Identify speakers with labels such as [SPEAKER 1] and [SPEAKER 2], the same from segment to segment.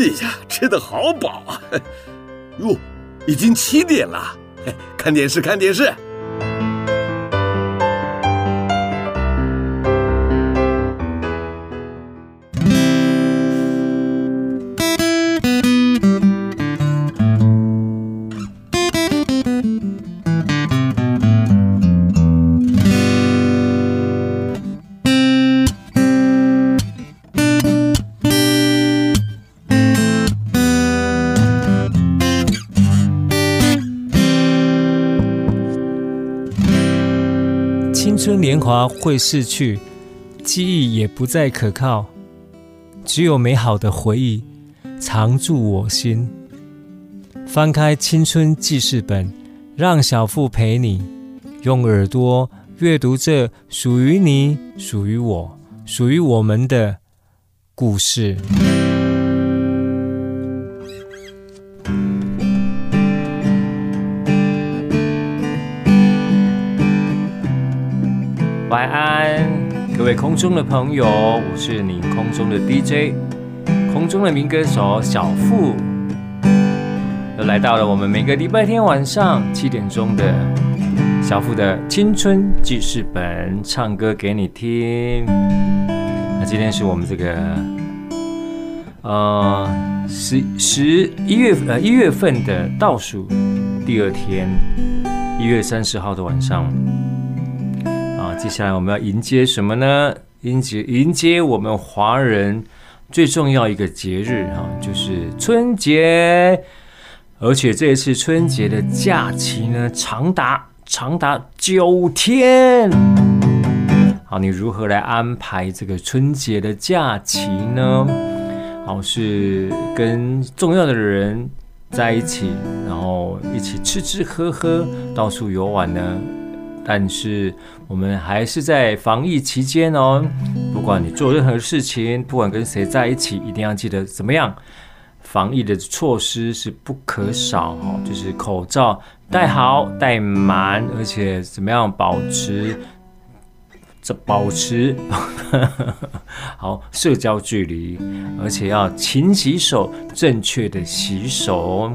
[SPEAKER 1] 哎呀，吃的好饱啊！哟，已经七点了，看电视，看电
[SPEAKER 2] 视。华会逝去，记忆也不再可靠，只有美好的回忆藏住我心。翻开青春记事本，让小腹陪你用耳朵阅读这属于你、属于我、属于我们的故事。中的朋友，我是你空中的 DJ，空中的民歌手小付，又来到了我们每个礼拜天晚上七点钟的小付的青春记事本，唱歌给你听。那今天是我们这个呃十十一月呃一月份的倒数第二天，一月三十号的晚上。接下来我们要迎接什么呢？迎接迎接我们华人最重要一个节日哈，就是春节。而且这一次春节的假期呢，长达长达九天。好，你如何来安排这个春节的假期呢？好，是跟重要的人在一起，然后一起吃吃喝喝，到处游玩呢？但是我们还是在防疫期间哦。不管你做任何事情，不管跟谁在一起，一定要记得怎么样？防疫的措施是不可少哈，就是口罩戴好戴满，而且怎么样保持这保持 好社交距离，而且要勤洗手，正确的洗手。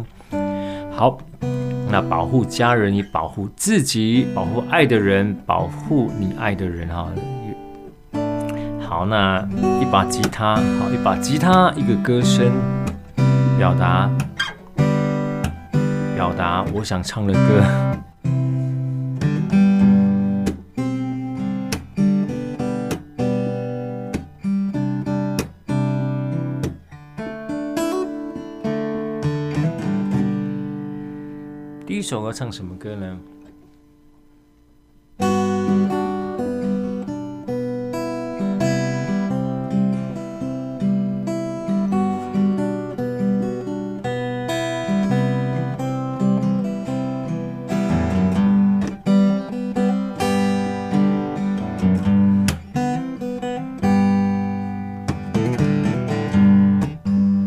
[SPEAKER 2] 好。那保护家人，也保护自己，保护爱的人，保护你爱的人哈。好，那一把吉他，好，一把吉他，一个歌声，表达，表达我想唱的歌。首歌唱什么歌呢？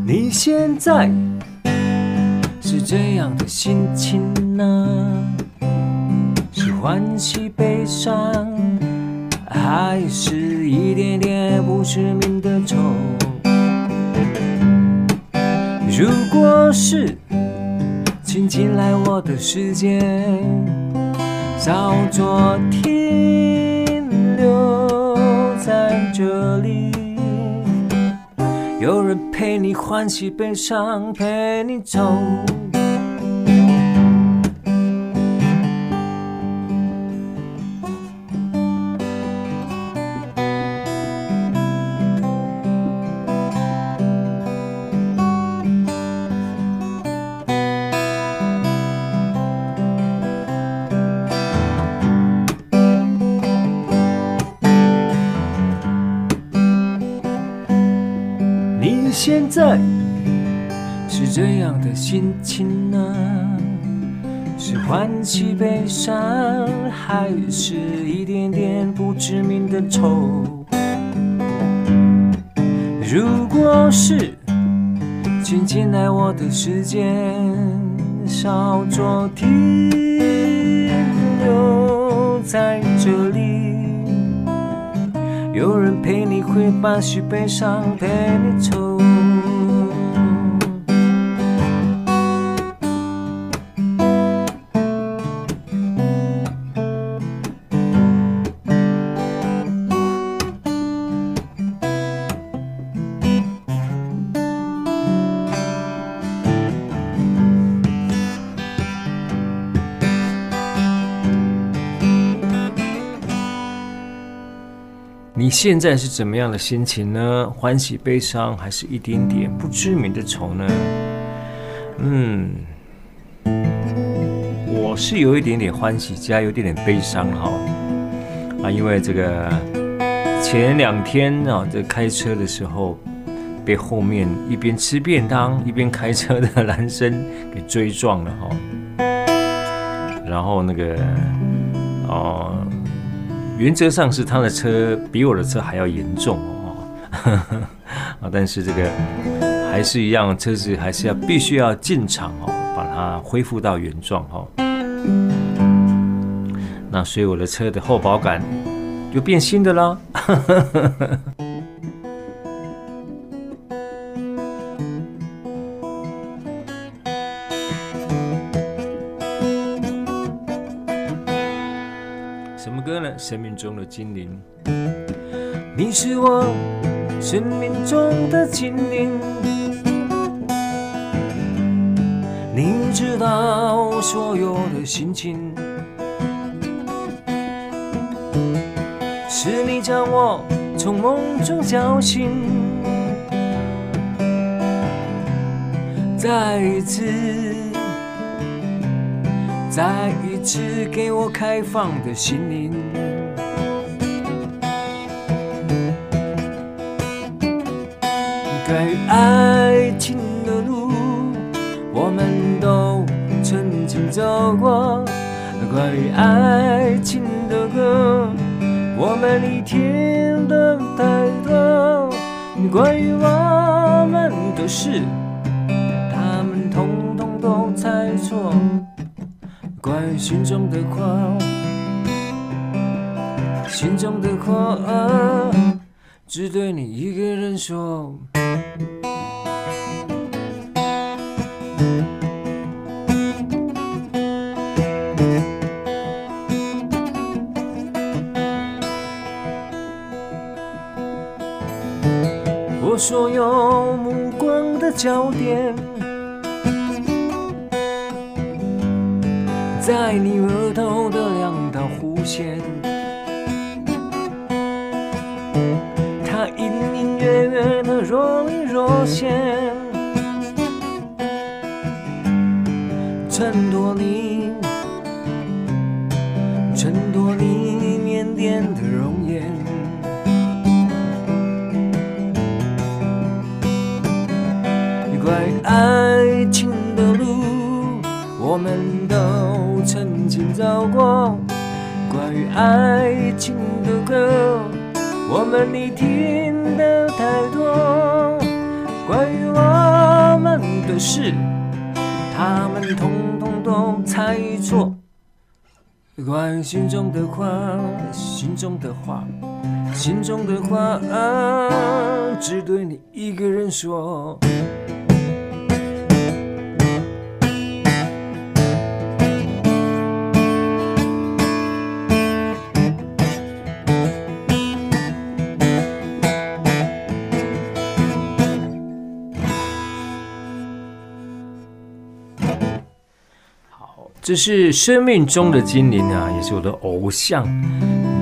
[SPEAKER 2] 你现在这样的心情呢？是欢喜悲伤，还是一点点不知名的愁？如果是，请进来我的世界，稍作停留在这里，有人陪你欢喜悲伤，陪你走。欢喜悲伤，还是一点点不知名的愁？如果是，请进来我的世界，稍作停留在这里，有人陪你会把喜悲伤陪你走。你现在是怎么样的心情呢？欢喜、悲伤，还是一点点不知名的愁呢？嗯，我是有一点点欢喜，加有点点悲伤哈。啊，因为这个前两天啊，这开车的时候，被后面一边吃便当一边开车的男生给追撞了哈。然后那个哦。原则上是他的车比我的车还要严重哦，啊，但是这个还是一样，车子还是要必须要进厂哦，把它恢复到原状哦。那所以我的车的后保杆就变新的啦。中的精灵，你是我生命中的精灵，你知道所有的心情，是你将我从梦中叫醒，再一次，再一次给我开放的心灵。关于爱情的路，我们都曾经走过；关于爱情的歌，我们已听得太多。关于我们的事，他们统统都猜错。关于心中的话，心中的话，只对你一个人说。我所有目光的焦点，在你额头的两道弧线，衬托你，衬托你腼腆的容颜。关于爱情的路，我们都曾经走过。关于爱情的歌，我们已听得太多。关于我们的事，他们同猜错。关于心中的话，心中的话，心中的话，只对你一个人说。这是。生命中的精灵啊，也是。我的偶像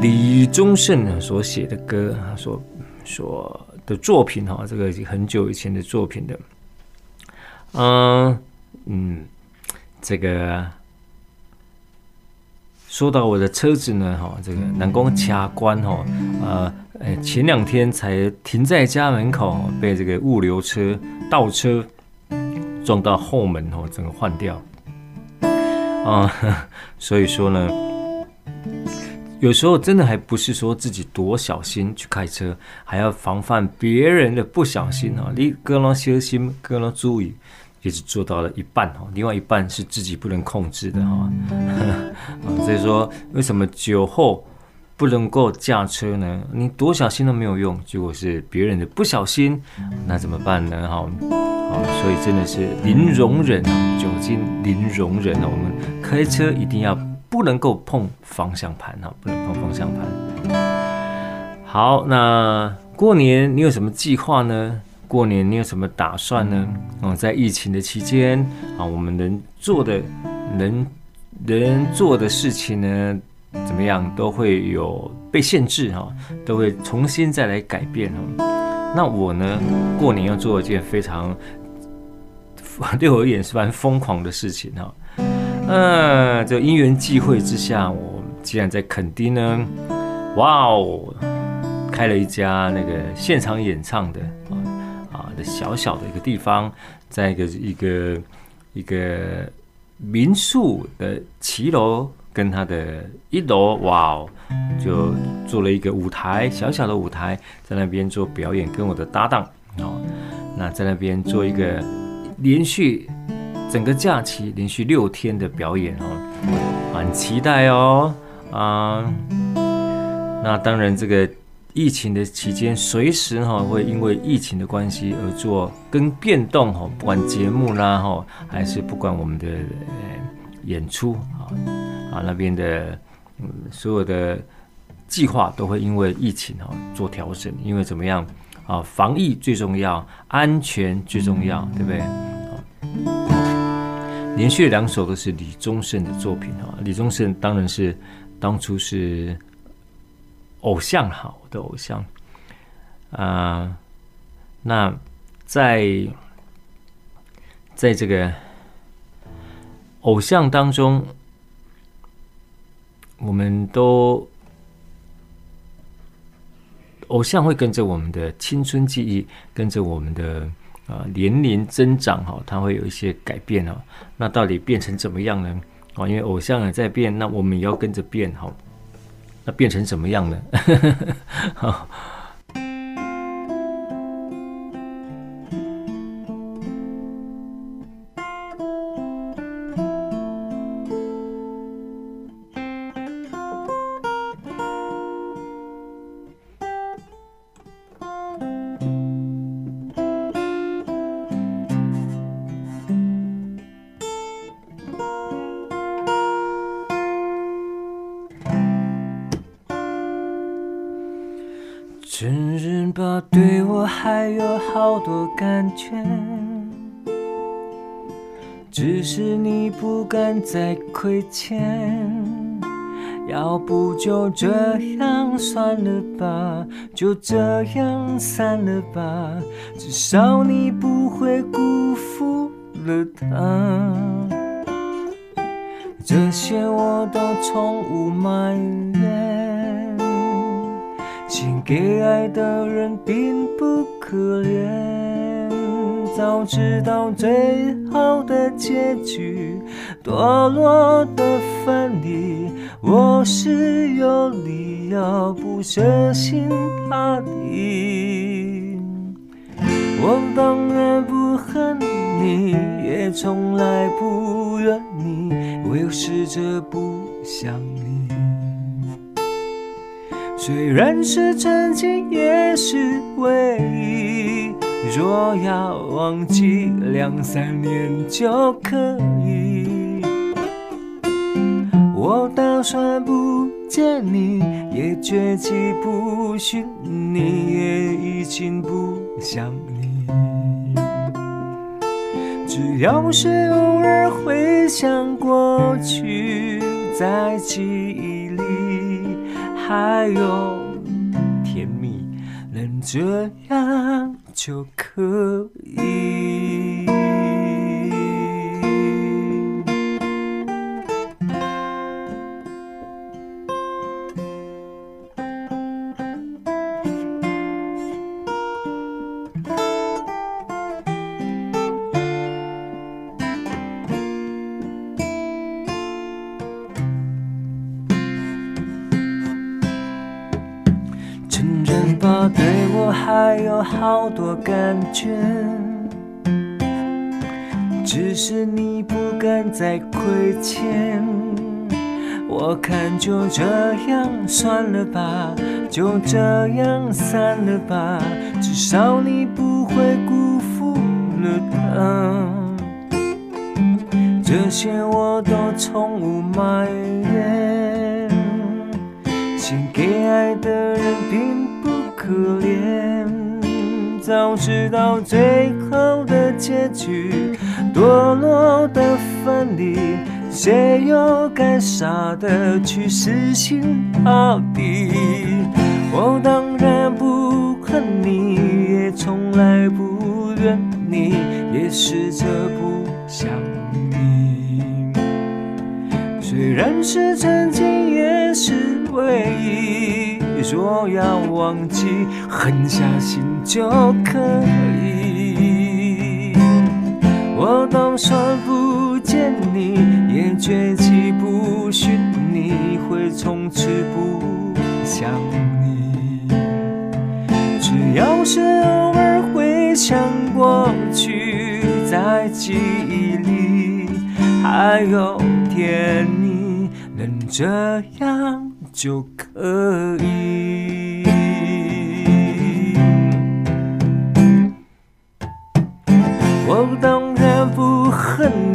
[SPEAKER 2] 李宗盛啊所写的歌，所所的作品哈，这个很久以前的作品的。嗯嗯，这个说到我的车子呢，哈，这个南宫卡关哈，呃，前两天才停在家门口，被这个物流车倒车撞到后门哦，整个换掉。啊、所以说呢，有时候真的还不是说自己多小心去开车，还要防范别人的不小心啊。你各种小心，各种注意，也是做到了一半哈，另外一半是自己不能控制的哈。啊，所以说为什么酒后不能够驾车呢？你多小心都没有用，结果是别人的不小心，那怎么办呢？哈。啊，所以真的是零容忍啊，酒精零容忍啊。我们开车一定要不能够碰方向盘啊，不能碰方向盘。好，那过年你有什么计划呢？过年你有什么打算呢？哦，在疫情的期间啊，我们能做的、能能做的事情呢，
[SPEAKER 3] 怎么样都会有被限制哈，都会重新再来改变哦。那我呢，过年要做一件非常 对我而言是蛮疯狂的事情哈。呃，这因缘际会之下，我既然在垦丁呢，哇哦，开了一家那个现场演唱的啊啊的小小的一个地方，在一个一个一个民宿的骑楼跟它的一楼，哇哦，就做了一个舞台，小小的舞台，在那边做表演，跟我的搭档哦，那在那边做一个连续。整个假期连续六天的表演哦，很期待哦啊！那当然，这个疫情的期间，随时哈会因为疫情的关系而做跟变动哈，不管节目啦哈，还是不管我们的演出啊啊那边的所有的计划都会因为疫情哈做调整，因为怎么样啊？防疫最重要，安全最重要，对不对？连续两首都是李宗盛的作品哈，李宗盛当然是当初是偶像哈，我的偶像啊、那在在这个偶像当中，我们都偶像会跟着我们的青春记忆，跟着我们的。啊，年龄增长哈，它会有一些改变哦。那到底变成怎么样呢？啊，因为偶像也在变，那我们也要跟着变哈。那变成怎么样呢？好。
[SPEAKER 2] 吧，对我还有好多感觉只是你不敢再亏欠，要不就这样算了吧，就这样散了吧，至少你不会辜负了他。这些我都从无埋怨，给爱的人并不可怜。早知道最好的结局，堕落的分离，我是有理由不舍心塌地。我当然不恨你，也从来不怨你，我又试着不想你。虽然是曾经，也是唯一。若要忘记，两三年就可以。我打算不见你，也绝迹不寻你，也已经不想你。只要是偶尔回想过去，在记忆还有甜蜜，能这样。就可以。圈，只是你不敢再亏欠。我看就这样算了吧，就这样散了吧，至少你不会辜负了他。这些我都从无埋怨，献给爱的人并不可怜。早知道最后的结局，堕落的分离，
[SPEAKER 4] 谁又该傻的去死心塌地？我当然不恨你，也从来不怨你，也试着不想你。虽然是曾经，也是唯一。若要忘记，狠下心就可以。我都说不见你，也绝迹不寻你，会从此不想你。只要是偶尔回想过去，在记忆里还有甜蜜，能这样就可以。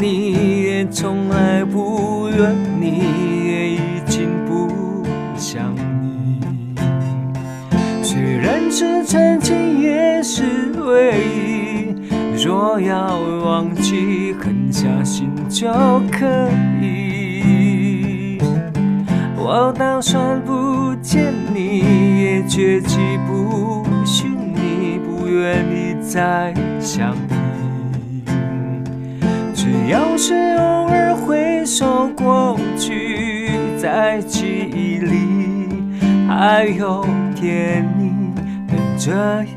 [SPEAKER 4] 你，也从来不怨你，也已经不想你。虽然是曾经，也是唯一。若要忘记，狠下心就可以。我打算不见你，也绝迹不寻你，不愿意再想。要是偶尔回首过去，在记忆里还有甜蜜，能这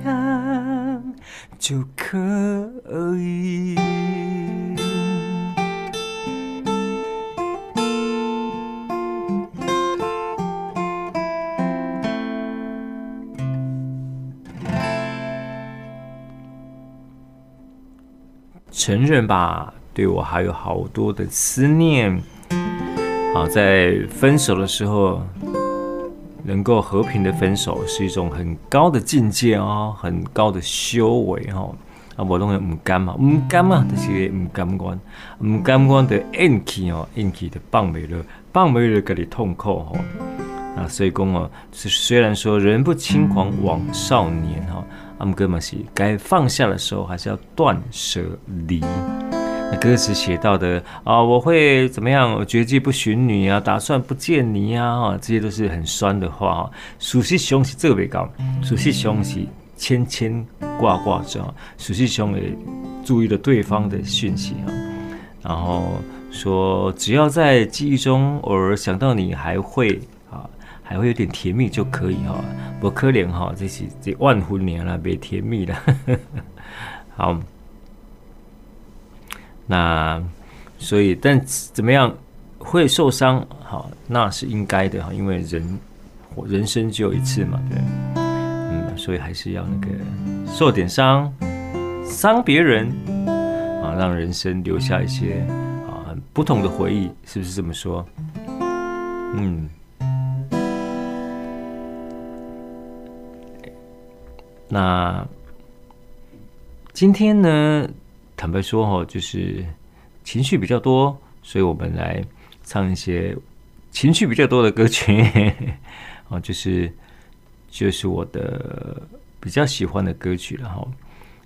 [SPEAKER 4] 样就可以。
[SPEAKER 2] 承认吧，对我还有好多的思念。好，在分手的时候，能够和平的分手是一种很高的境界哦，很高的修为哦。啊，我认为唔甘嘛，唔甘嘛，就是唔甘愿，唔甘愿的硬气哦，硬气的放没了，放没了，给你痛苦哦。啊，所以讲哦，是虽然说人不轻狂枉少年哈。阿姆哥嘛是该放下的时候，还是要断舍离。那歌词写到的啊，我会怎么样？我绝迹不寻你啊，打算不见你啊，哈，这些都是很酸的话哈。事实上是这个被告，事实上是牵牵挂挂着，事实上也注意了对方的讯息啊。然后说，只要在记忆中偶尔想到你，还会。还会有点甜蜜就可以哈，不可怜哈，这是这万婚年了，别甜蜜了。好，那所以但怎么样会受伤？好，那是应该的哈，因为人人生只有一次嘛，对，嗯，所以还是要那个受点伤，伤别人啊，让人生留下一些啊不同的回忆，是不是这么说？嗯。那今天呢，坦白说哈，就是情绪比较多，所以我们来唱一些情绪比较多的歌曲，哦，就是就是我的比较喜欢的歌曲了哈。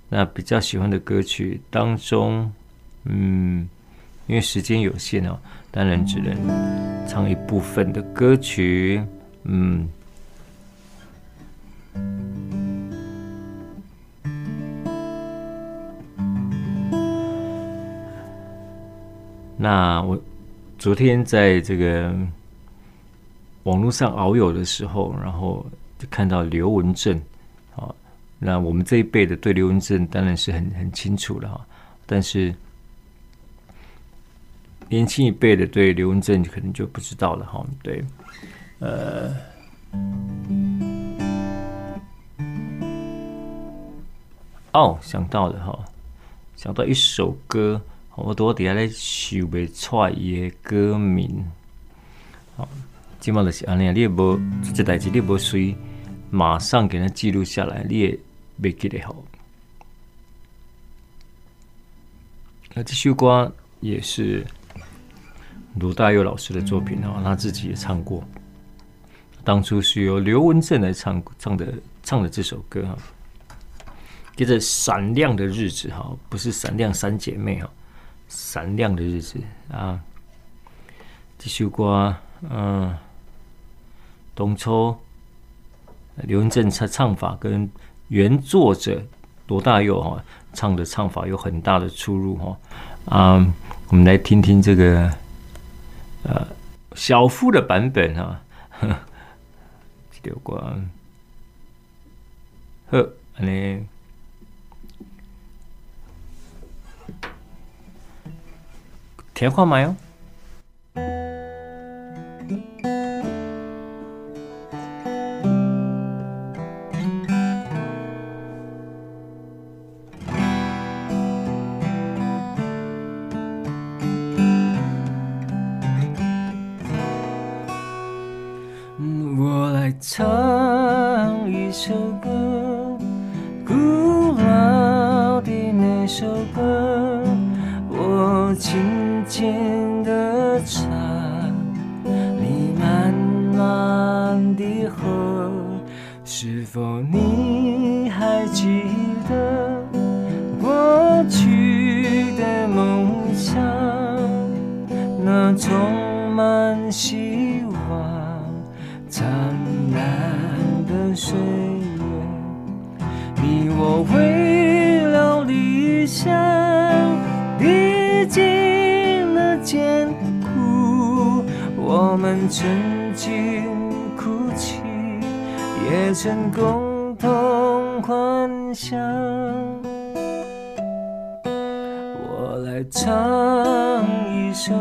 [SPEAKER 2] 那比较喜欢的歌曲当中，嗯，因为时间有限哦，当然只能唱一部分的歌曲，嗯。那我昨天在这个网络上遨游的时候，然后就看到刘文正，啊，那我们这一辈的对刘文正当然是很很清楚了哈，但是年轻一辈的对刘文正可能就不知道了哈，对，呃，哦，想到了哈，想到一首歌。我多底下咧想不出伊个歌名，好，今嘛就是安尼啊，你也无这代志，你无随马上给它记录下来，你也袂记得好。那这首歌也是鲁大佑老师的作品哦，他自己也唱过。当初是由刘文正来唱唱的，唱的这首歌哈，叫做《闪亮的日子》哈，不是闪亮三姐妹哈。闪亮的日子啊，
[SPEAKER 5] 这首歌，嗯，当初刘文正唱唱法跟原作者罗大佑哈唱的唱法有很大的出入哈。啊，我们来听听这个呃小夫的版本哈。这首歌，呵，你。话吗？哟。
[SPEAKER 2] 我曾经哭泣，也曾共同幻想。我来唱一首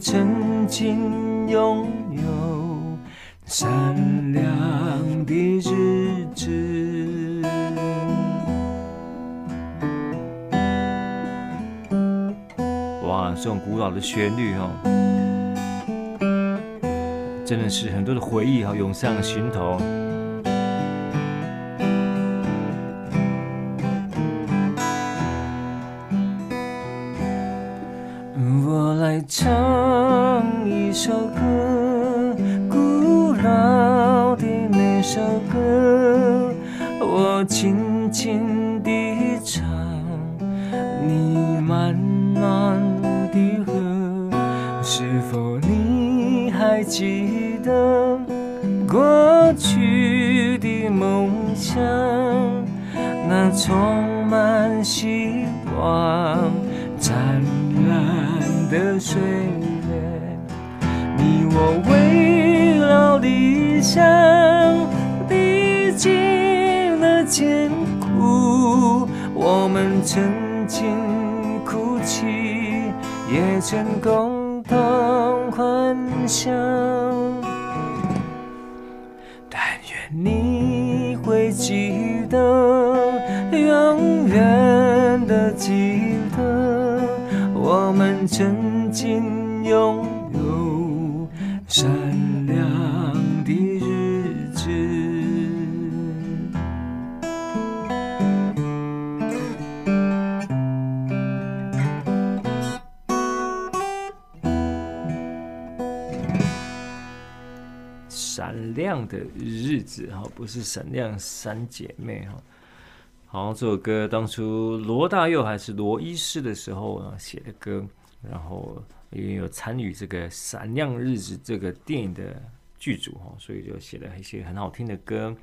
[SPEAKER 2] 曾经拥有闪亮的日子。哇，这种古老的旋律哦，真的是很多的回忆哈，涌上心头。来唱首歌，古老的那首歌，我轻轻地唱，你慢慢地和。是否你还记得过去的梦想？那充
[SPEAKER 5] 满希望、灿烂的水。想历尽了艰苦，我们曾经哭泣，也曾
[SPEAKER 2] 共同欢笑。但愿你会记得，永远的记得，我们曾经拥。亮的日子
[SPEAKER 5] 哈，不是闪亮三姐妹哈。好，这首歌当初罗大佑还是罗医师的时候啊写的歌，然后也有参与这个《闪亮日子》这个电影的剧组哈，所以就写了一些很好听的歌，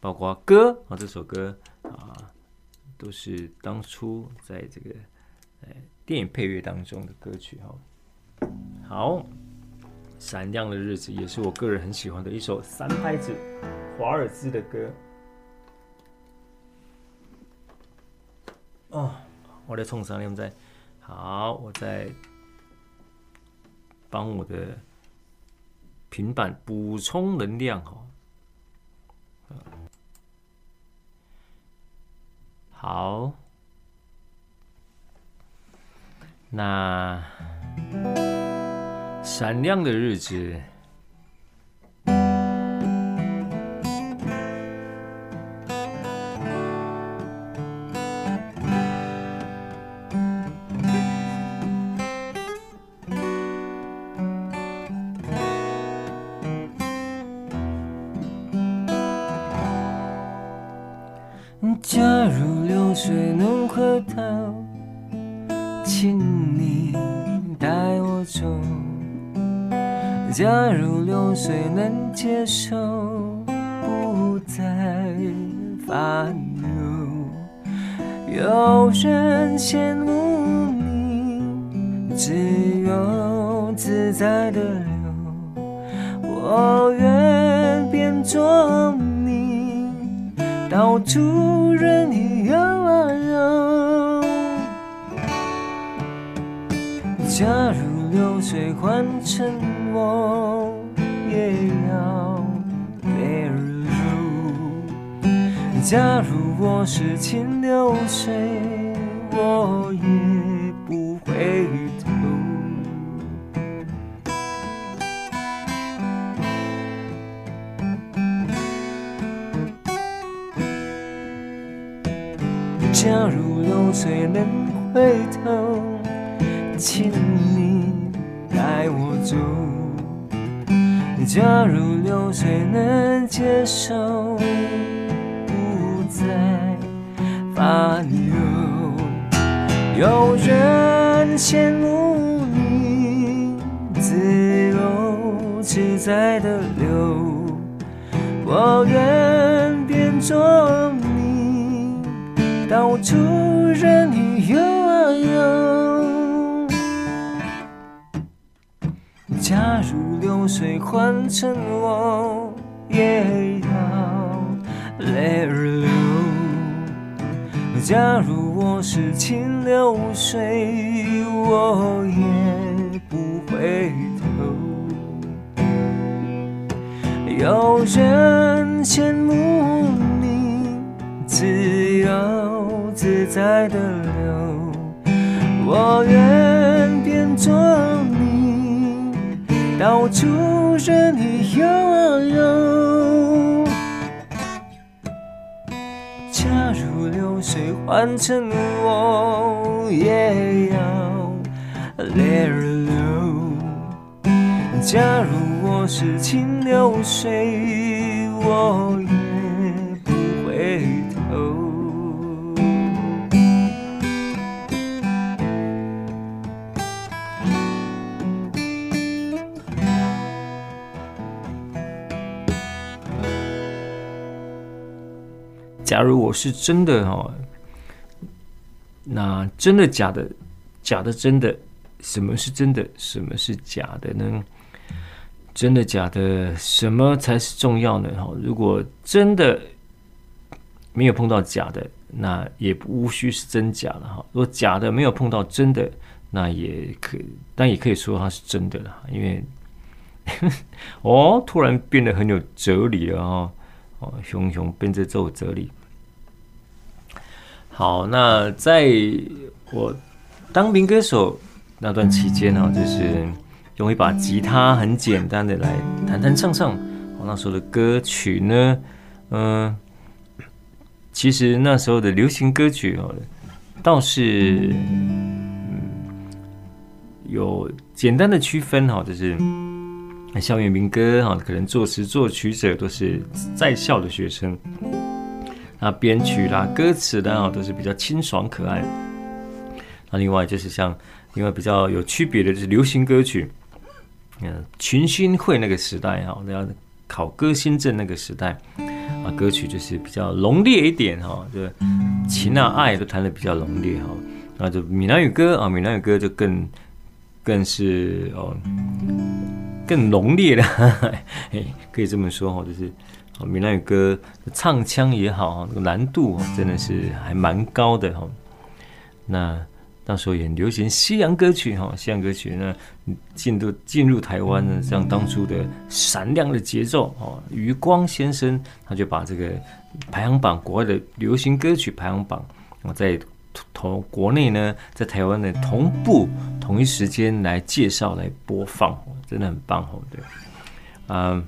[SPEAKER 5] 包括歌啊这首歌啊，都是当初在这个呃电影配乐当中的歌曲哈。好。闪亮的日子也是我个人很喜欢的一首三拍子华尔兹的歌。哦，我在冲上，你们在？好，我在帮我的平板补充能量哦。好，那。闪亮的日子，
[SPEAKER 4] 假如流水能接受，不再烦忧。有人羡慕你自由自在的流，我愿变作你，到处任你游啊游。假如流水换成我，也要泪儿流。假如我是清流水，我也不回头。有人羡慕你自由自在的流，我愿变作，到处任你游啊游。假如流水换成我，也要泪儿流。假如我是清流水，我
[SPEAKER 2] 假如我是真的哦，那真的假的，假的真的，什么是真的，什么是假的呢？真的假的，什么才是重要呢？哈，如果真的没有碰到假的，那也无需是真假了哈。如果假的没有碰到真的，那也可，但也可以说它是真的了，因为 哦，突然变得很有哲理了哈。哦，熊熊变这种哲理。好，那在我当民歌手那段期间呢，就是用一把吉他，很简单的来弹弹唱唱。我那时候的歌曲呢，嗯，其实那时候的流行歌曲哦，倒是嗯有简单的区分哈，就是。校园民歌哈，可能作词作曲者都是在校的学生，那编曲啦、歌词的啊都是比较清爽可爱。那另外就是像另外比较有区别的就是流行歌曲，嗯，群星会那个时代哈，要考歌星证那个时代啊，歌曲就是比较浓烈一点哈，就情啊爱都弹得比较浓烈哈。那就闽南语歌啊，闽南语歌就更更是哦。更浓烈的，可以这么说哈，就是闽南语歌唱腔也好，那个难度真的是还蛮高的哈。那到时候也流行西洋歌曲哈，西洋歌曲呢进入进入台湾呢，像当初的闪亮的节奏哦，余光先生他就把这个排行榜国外的流行歌曲排行榜，我在同国内呢，在台湾的同步同一时间来介绍来播放。真的很棒哦，对，嗯，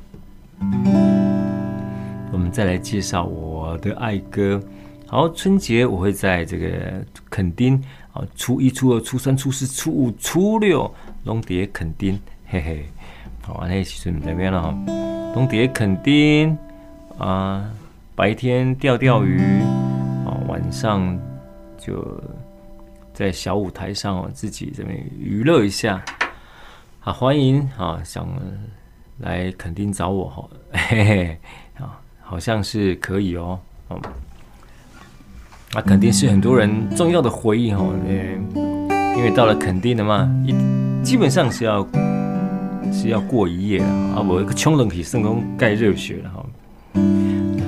[SPEAKER 2] 我们再来介绍我的爱歌。好，春节我会在这个垦丁啊，初一、初二、初三、初四、初五、初六，龙蝶垦丁，嘿嘿。好，那其实在那边了哈，龙蝶垦丁啊，白天钓钓鱼，啊，
[SPEAKER 6] 晚上就在小舞台上自己这边娱乐一下。啊，欢迎啊，想来垦丁找我哈，嘿嘿，好像是可以哦，哦，那肯定是很多人重要的回忆哈，因为到了垦丁的嘛，一基本上是要是要过一夜啊，我一个穷人可以成功盖热血了哈，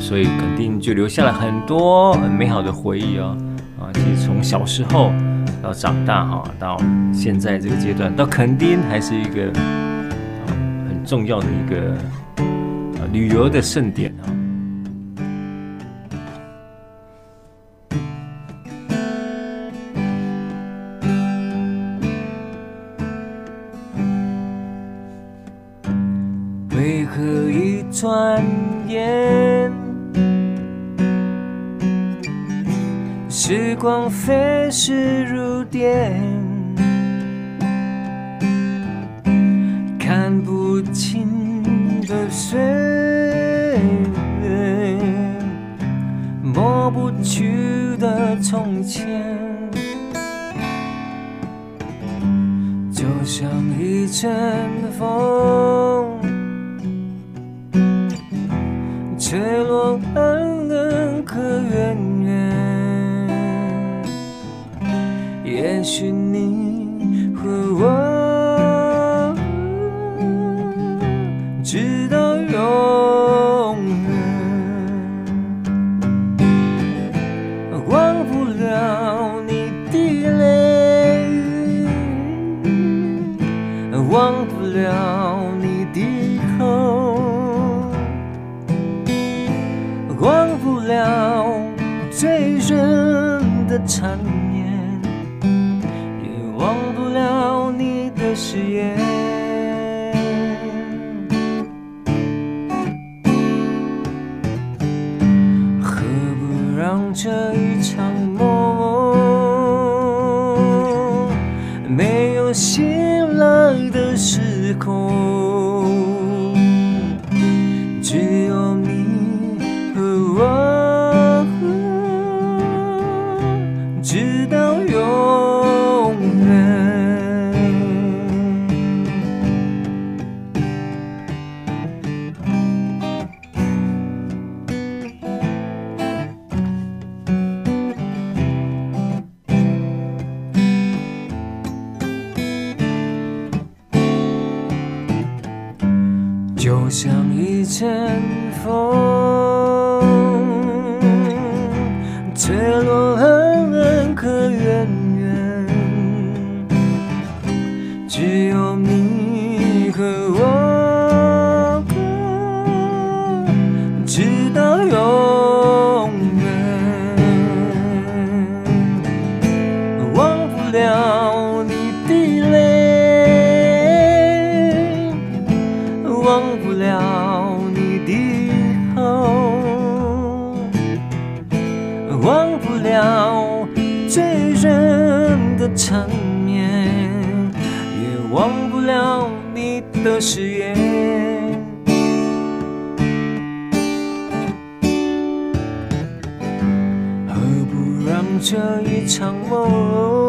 [SPEAKER 6] 所以垦丁就留下了很多很美好的回忆哦，啊，其实从小时候。到长大哈，到现在这个阶段，到垦丁还是一个很重要的一个旅游的盛典啊。
[SPEAKER 2] 时光飞逝如电，看不清的岁月，抹不去的从前，就像一阵风，吹落恩恩，可远远。也许你你的誓言。何不让这一场梦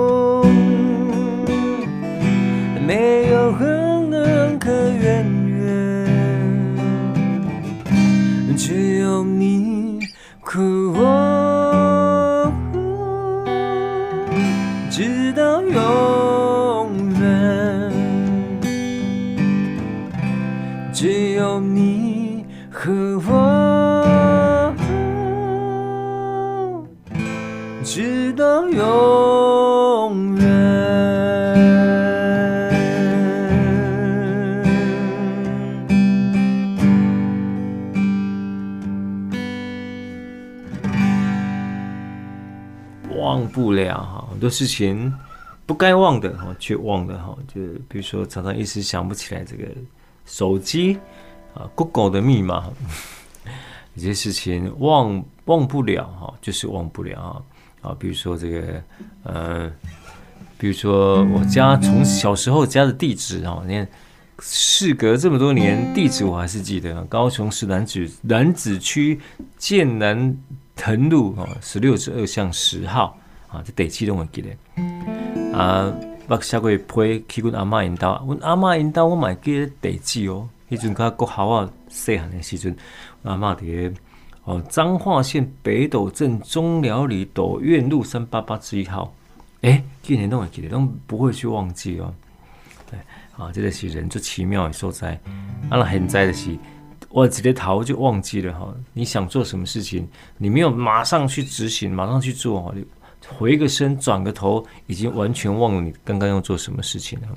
[SPEAKER 2] 不了哈
[SPEAKER 6] 很多事情不该忘的哈，却忘了哈。就比如说，常常一时想不起来这个手机啊，Google 的密码，有些事情忘忘不了哈，就是忘不了啊啊。比如说这个呃，比如说我家从小时候家的地址哈，你看事隔这么多年，地址我还是记得，高雄市楠梓楠梓区剑南
[SPEAKER 2] 藤路哦，十六之二巷十号啊，这地址拢会记得啊。捌写过批去阮阿嬷因兜，阮阿嬷因兜我嘛会记咧地址哦。迄阵甲国校啊细汉的时阵，阿嬷伫哦彰化县北斗镇中寮里斗院路三八八之一号。诶、欸，竟然都会记得，拢不会去忘记哦。对，啊，这个是人最奇妙的所在。啊，那现在的是，我直接头就忘记了哈。你想做什么事情，你没有马上去执行，马上去做哈。回个身，转个头，已经完全忘了你刚刚要做什么事情了。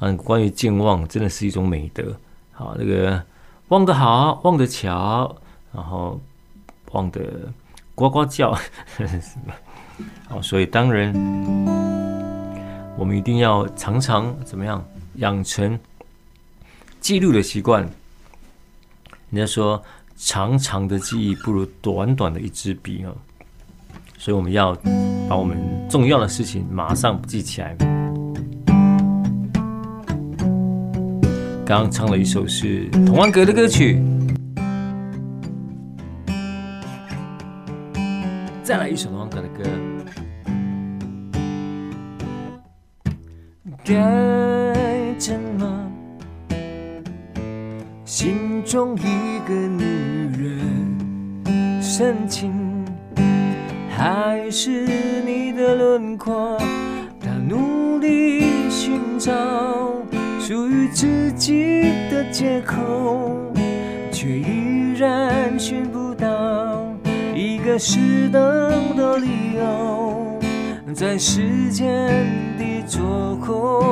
[SPEAKER 2] 嗯，关于健忘，真的是一种美德。好，那个忘得好，忘得巧，然后忘得呱呱叫。好，所以当然，我们一定要常常怎么样养成记录的习惯。人家说，长长的记忆不如短短的一支笔啊。所以我们要把我们重要的事情马上记起来。刚刚唱了一首是童安格的歌曲，再来一首童安格的歌。
[SPEAKER 4] 该怎么？心中一个女人深情。还是你的轮廓，他努力寻找属于自己的借口，却依然寻不到一个适当的理由，在时间的左后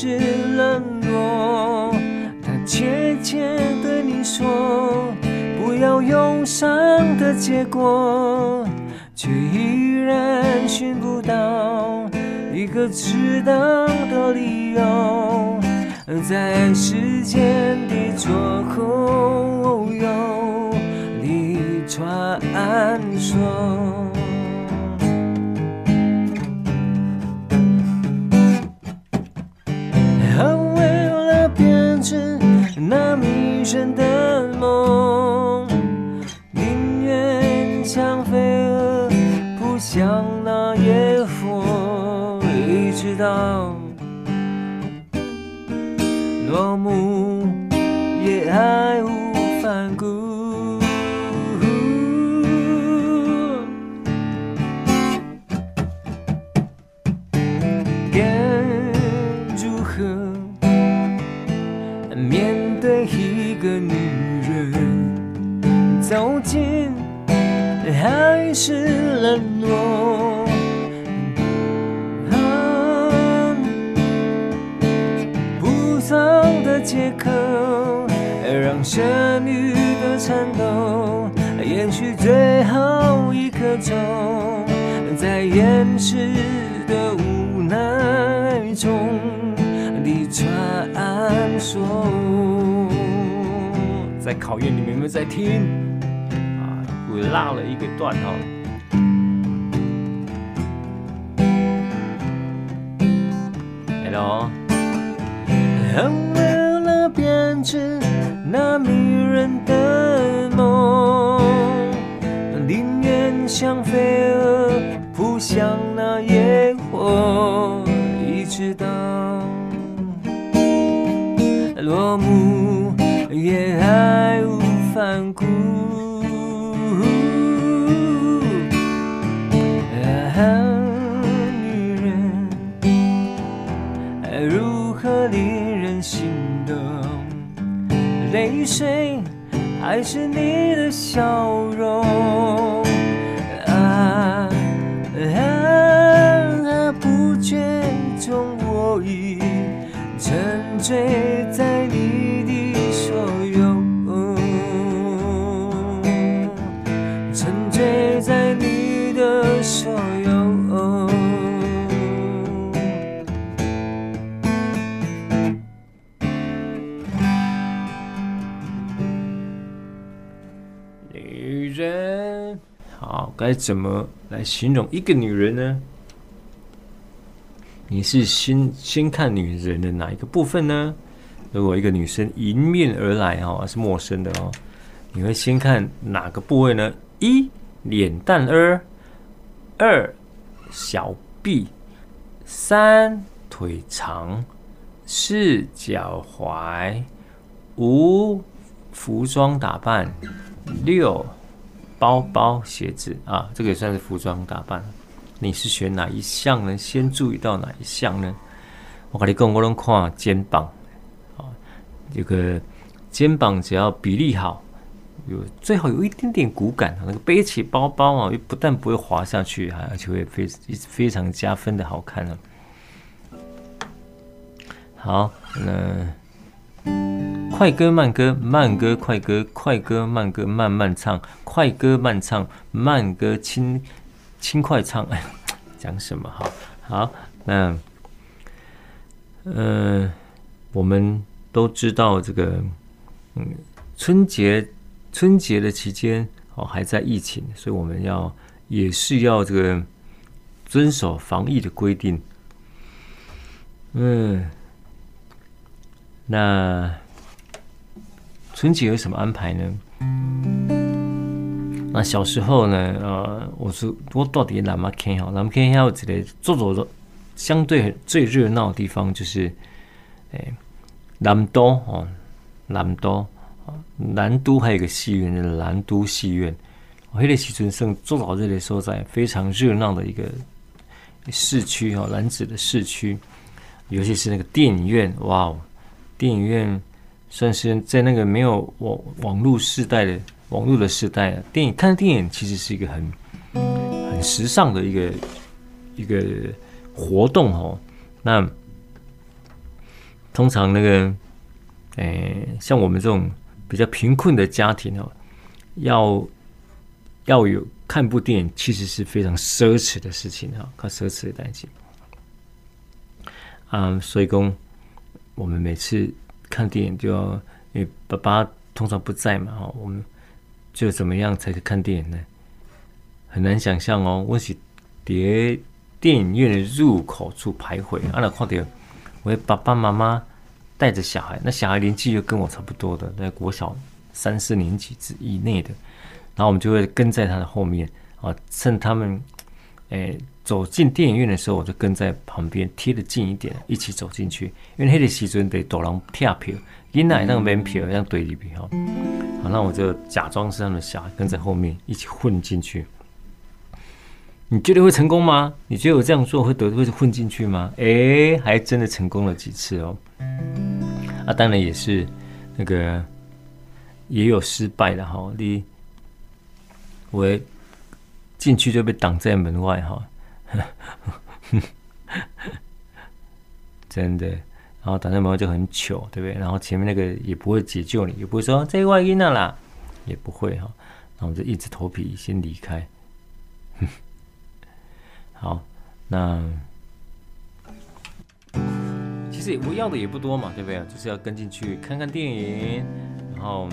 [SPEAKER 4] 是冷落？她切切对你说，不要忧伤的结果，却依然寻不到一个适当的理由。在时间的左后右里穿梭，剩余的颤抖延续最后一刻钟，在掩饰的无奈中你穿梭，
[SPEAKER 2] 在考验你们有没有在听啊？我落了一个段哦。Hello。那迷人的梦，宁愿像飞蛾扑向那野火，一直到落幕也爱无反顾。泪水还是你的笑容，啊啊！不觉中我已沉醉在你该怎么来形容一个女人呢？你是先先看女人的哪一个部分呢？如果一个女生迎面而来哈，是陌生的哦，你会先看哪个部位呢？一脸蛋儿，二小臂，三腿长，四脚踝，五服装打扮，六包包鞋子啊，这个也算是服装打扮。你是选哪一项呢？先注意到哪一项呢？我跟你讲，我拢看肩膀，啊，这个肩膀只要比例好，有最好有一点点骨感，那个背起包包啊，又不但不会滑下去，还而且会非非常加分的好看呢。好，那快歌慢歌，慢歌快歌，快歌慢歌，慢慢唱，快歌慢唱，慢歌轻。轻快唱，哎，讲什么？好，好，那，呃，我们都知道这个，嗯，春节春节的期间哦，还在疫情，所以我们要也是要这个遵守防疫的规定。嗯，那春节有什么安排呢？那小时候呢，呃，我是我到底哪么看好？哪么看好？这里做做的相对最热闹的地方就是，哎，南都哦，南都，南都还有个戏院，就是南都戏院。我那时阵算做早这里所在非常热闹的一个市区哦，楠梓的市区，尤其是那个电影院，哇哦，电影院算是在那个没有网网络时代的。网络的时代啊，电影看电影其实是一个很很时尚的一个一个活动哦。那通常那个，诶，像我们这种比较贫困的家庭哦，要要有看部电影，其实是非常奢侈的事情哈，靠奢侈的代际。啊，所以讲我们每次看电影就要，因为爸爸通常不在嘛，哈，我们。就怎么样才可以看电影呢？很难想象哦。我是在电影院的入口处徘徊，啊，那看到我的爸爸妈妈带着小孩，那小孩年纪又跟我差不多的，在国小三四年级之以内的，然后我们就会跟在他的后面啊，趁他们诶走进电影院的时候，我就跟在旁边贴得近一点，一起走进去。因为那个时阵得多人跳票。因奶那个门票像堆里边哈，好，那我就假装是他们小孩跟在后面一起混进去。你觉得会成功吗？你觉得我这样做会得会混进去吗？哎、欸，还真的成功了几次哦。啊，当然也是那个也有失败的哈。你我进去就被挡在门外哈，真的。然后打那电话就很糗，对不对？然后前面那个也不会解救你，也不会说这外音了啦，也不会哈。然后我就硬着头皮先离开。好，那其实我要的也不多嘛，对不对？就是要跟进去看看电影，然后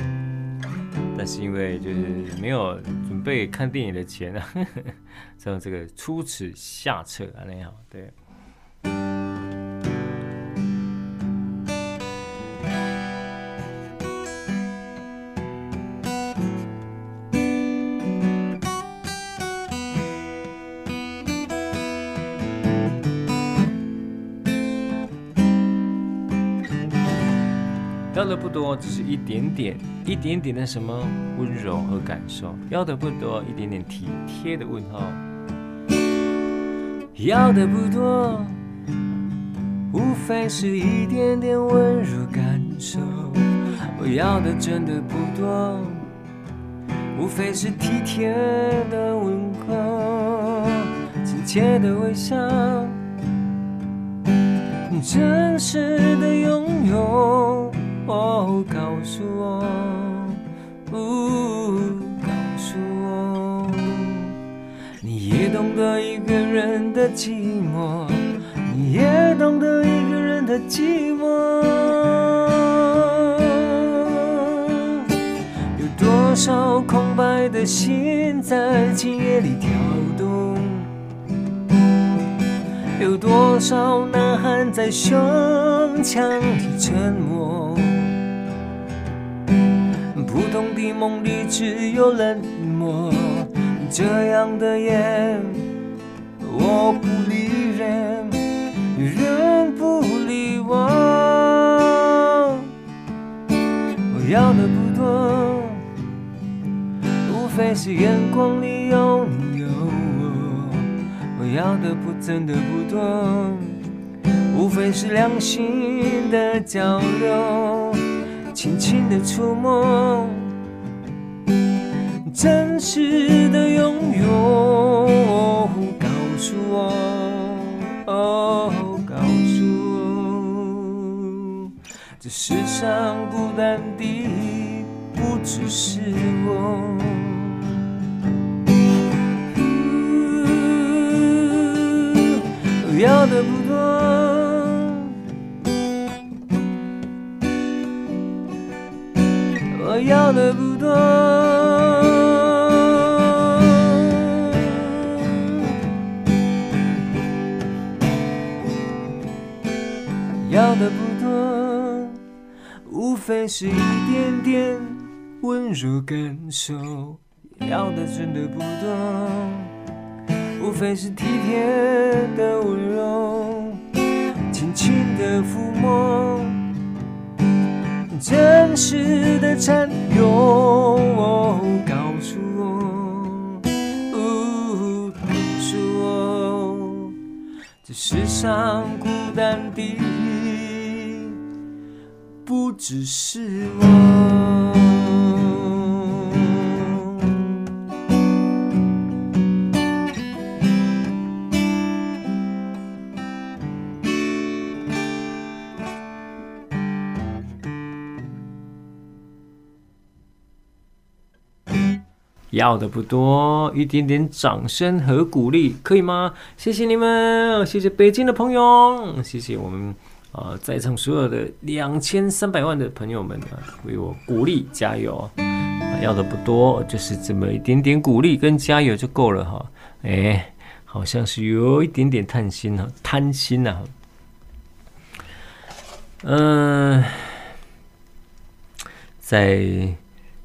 [SPEAKER 2] 但是因为就是没有准备看电影的钱啊，像这个出此下策啊那样，对。要的不多，只是一点点，一点点的什么温柔和感受。要的不多，一点点体贴的问候。要的不多，无非是一点点温柔感受。我要的真的不多，无非是体贴的问候，亲切的微笑，真实的拥有。哦，告诉我，哦，告诉我，你也懂得一个人的寂寞，你也懂得一个人的寂寞。有多
[SPEAKER 4] 少空白的心在今夜里跳动？有多少呐喊在胸腔里沉默？普通的梦里只有冷漠，这样的夜我不理人，人不理我。我要的不多，无非是眼光里有你有我。我要的不真的不多，无非是良心的交流，轻轻的触摸，真实的拥有。告诉我，哦，告诉我，这世上孤单的不只是我。要的不非是一点点温柔感受，要的真的不多。无非是体贴的温柔，轻轻的抚摸，真实的占有。告诉我，哦，告诉我，这世上孤单的不只是我。
[SPEAKER 2] 要的不多，一点点掌声和鼓励，可以吗？谢谢你们，谢谢北京的朋友，谢谢我们、呃，在场所有的两千三百万的朋友们啊，为我鼓励加油、要的不多，就是这么一点点鼓励跟加油就够了哈。哎，好像是有一点点贪心哈，贪心呐、啊。嗯、在。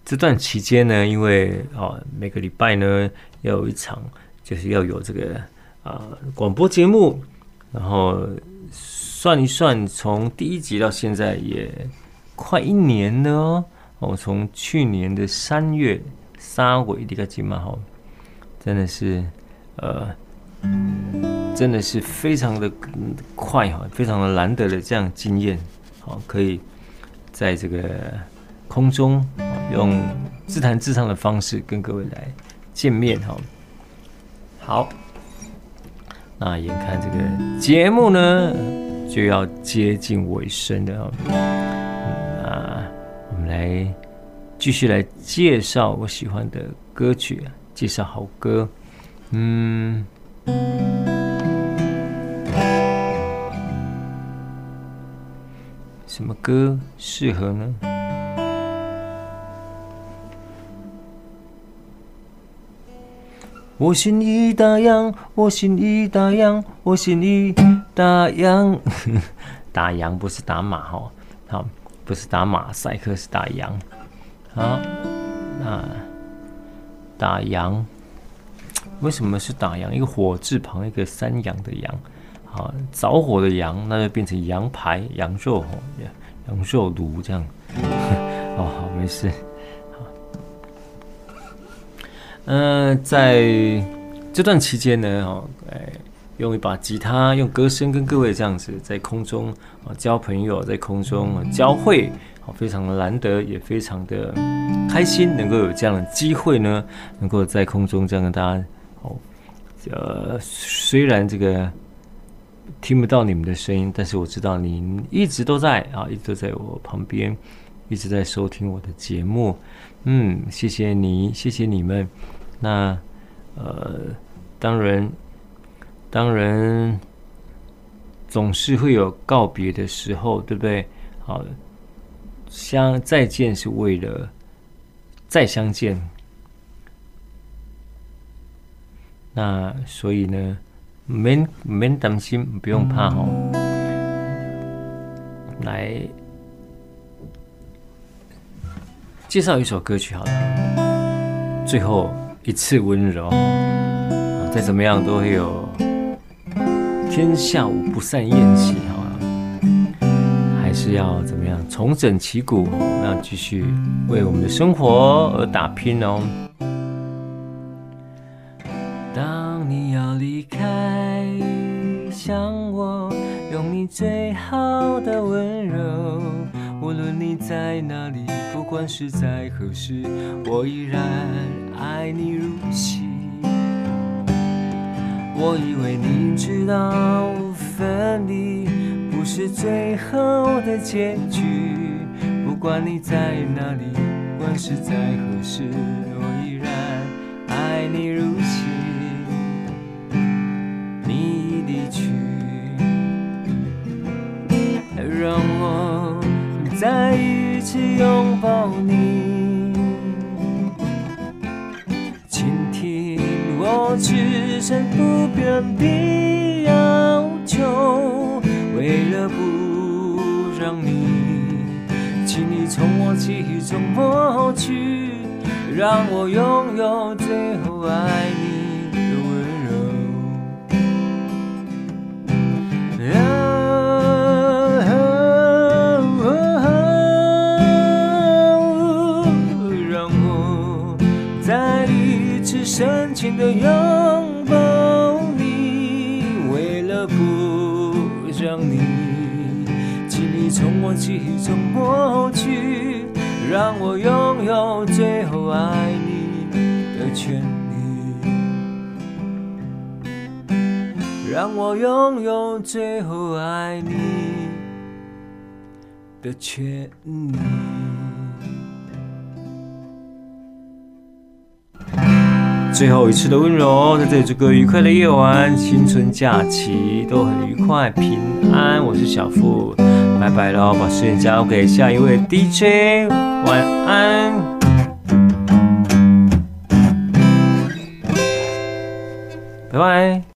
[SPEAKER 2] 这段期间呢，因为啊，每个礼拜呢要有一场，就是要有这个啊广播节目，然后算一算，从第一集到现在也快一年了哦。我从去年的三月三尾这个节目哈，真的是呃，真的是非常的快哈，非常的难得的这样经验，好，可以在这个。空中用自弹自唱的方式跟各位来见面哈，好，那眼看这个节目呢就要接近尾声的哈，那我们来继续来介绍我喜欢的歌曲，介绍好歌，嗯，什么歌适合呢？我心已打烊，我心已打烊，我心已打烊。打烊不是打马哈，好，不是打马赛克，是打羊。好，那打烊为什么是打烊？一个火字旁，一个山羊的羊，好，着火的羊，那就变成羊排、羊肉哈，羊肉炉这样。哦，好，没事。嗯、呃，在这段期间呢，哦，哎，用一把吉他，用歌声跟各位这样子在空中啊交朋友，在空中交汇，好，非常的难得，也非常的开心，能够有这样的机会呢，能够在空中这样跟大家，哦，呃，虽然这个听不到你们的声音，但是我知道你一直都在啊，一直都在我旁边，一直在收听我的节目，嗯，谢谢你，谢谢你们。那，呃，当然，当然，总是会有告别的时候，对不对？好，相再见是为了
[SPEAKER 7] 再相见。那所以呢，没没担心，不用怕哦。来介绍一首歌曲好了，最后一次温柔，再怎么样都会有天下无不散宴席，好吧？还是要怎么样重整旗鼓，我们要继续为我们的生活而打拼哦。
[SPEAKER 2] 当你要离开，想我用你最好的温柔。无论你在哪里，不管是在何时，我依然爱你如昔。我以为你知道分离不是最后的结局，不管你在哪里，不管是在何时，我依然爱你如昔。你已离去让我再一次拥抱你，的要求。为了不让你，请你从我记忆中抹去，让我拥有最后爱你。从我记忆中抹去，让我拥有最后爱你的权利，让我拥有最后爱你的权利。
[SPEAKER 7] 最后一次的温柔，在这里祝各位愉快的夜晚，新春假期都很愉快平安。我是小富，拜拜喽，把时间交给下一位 DJ，晚安，拜拜。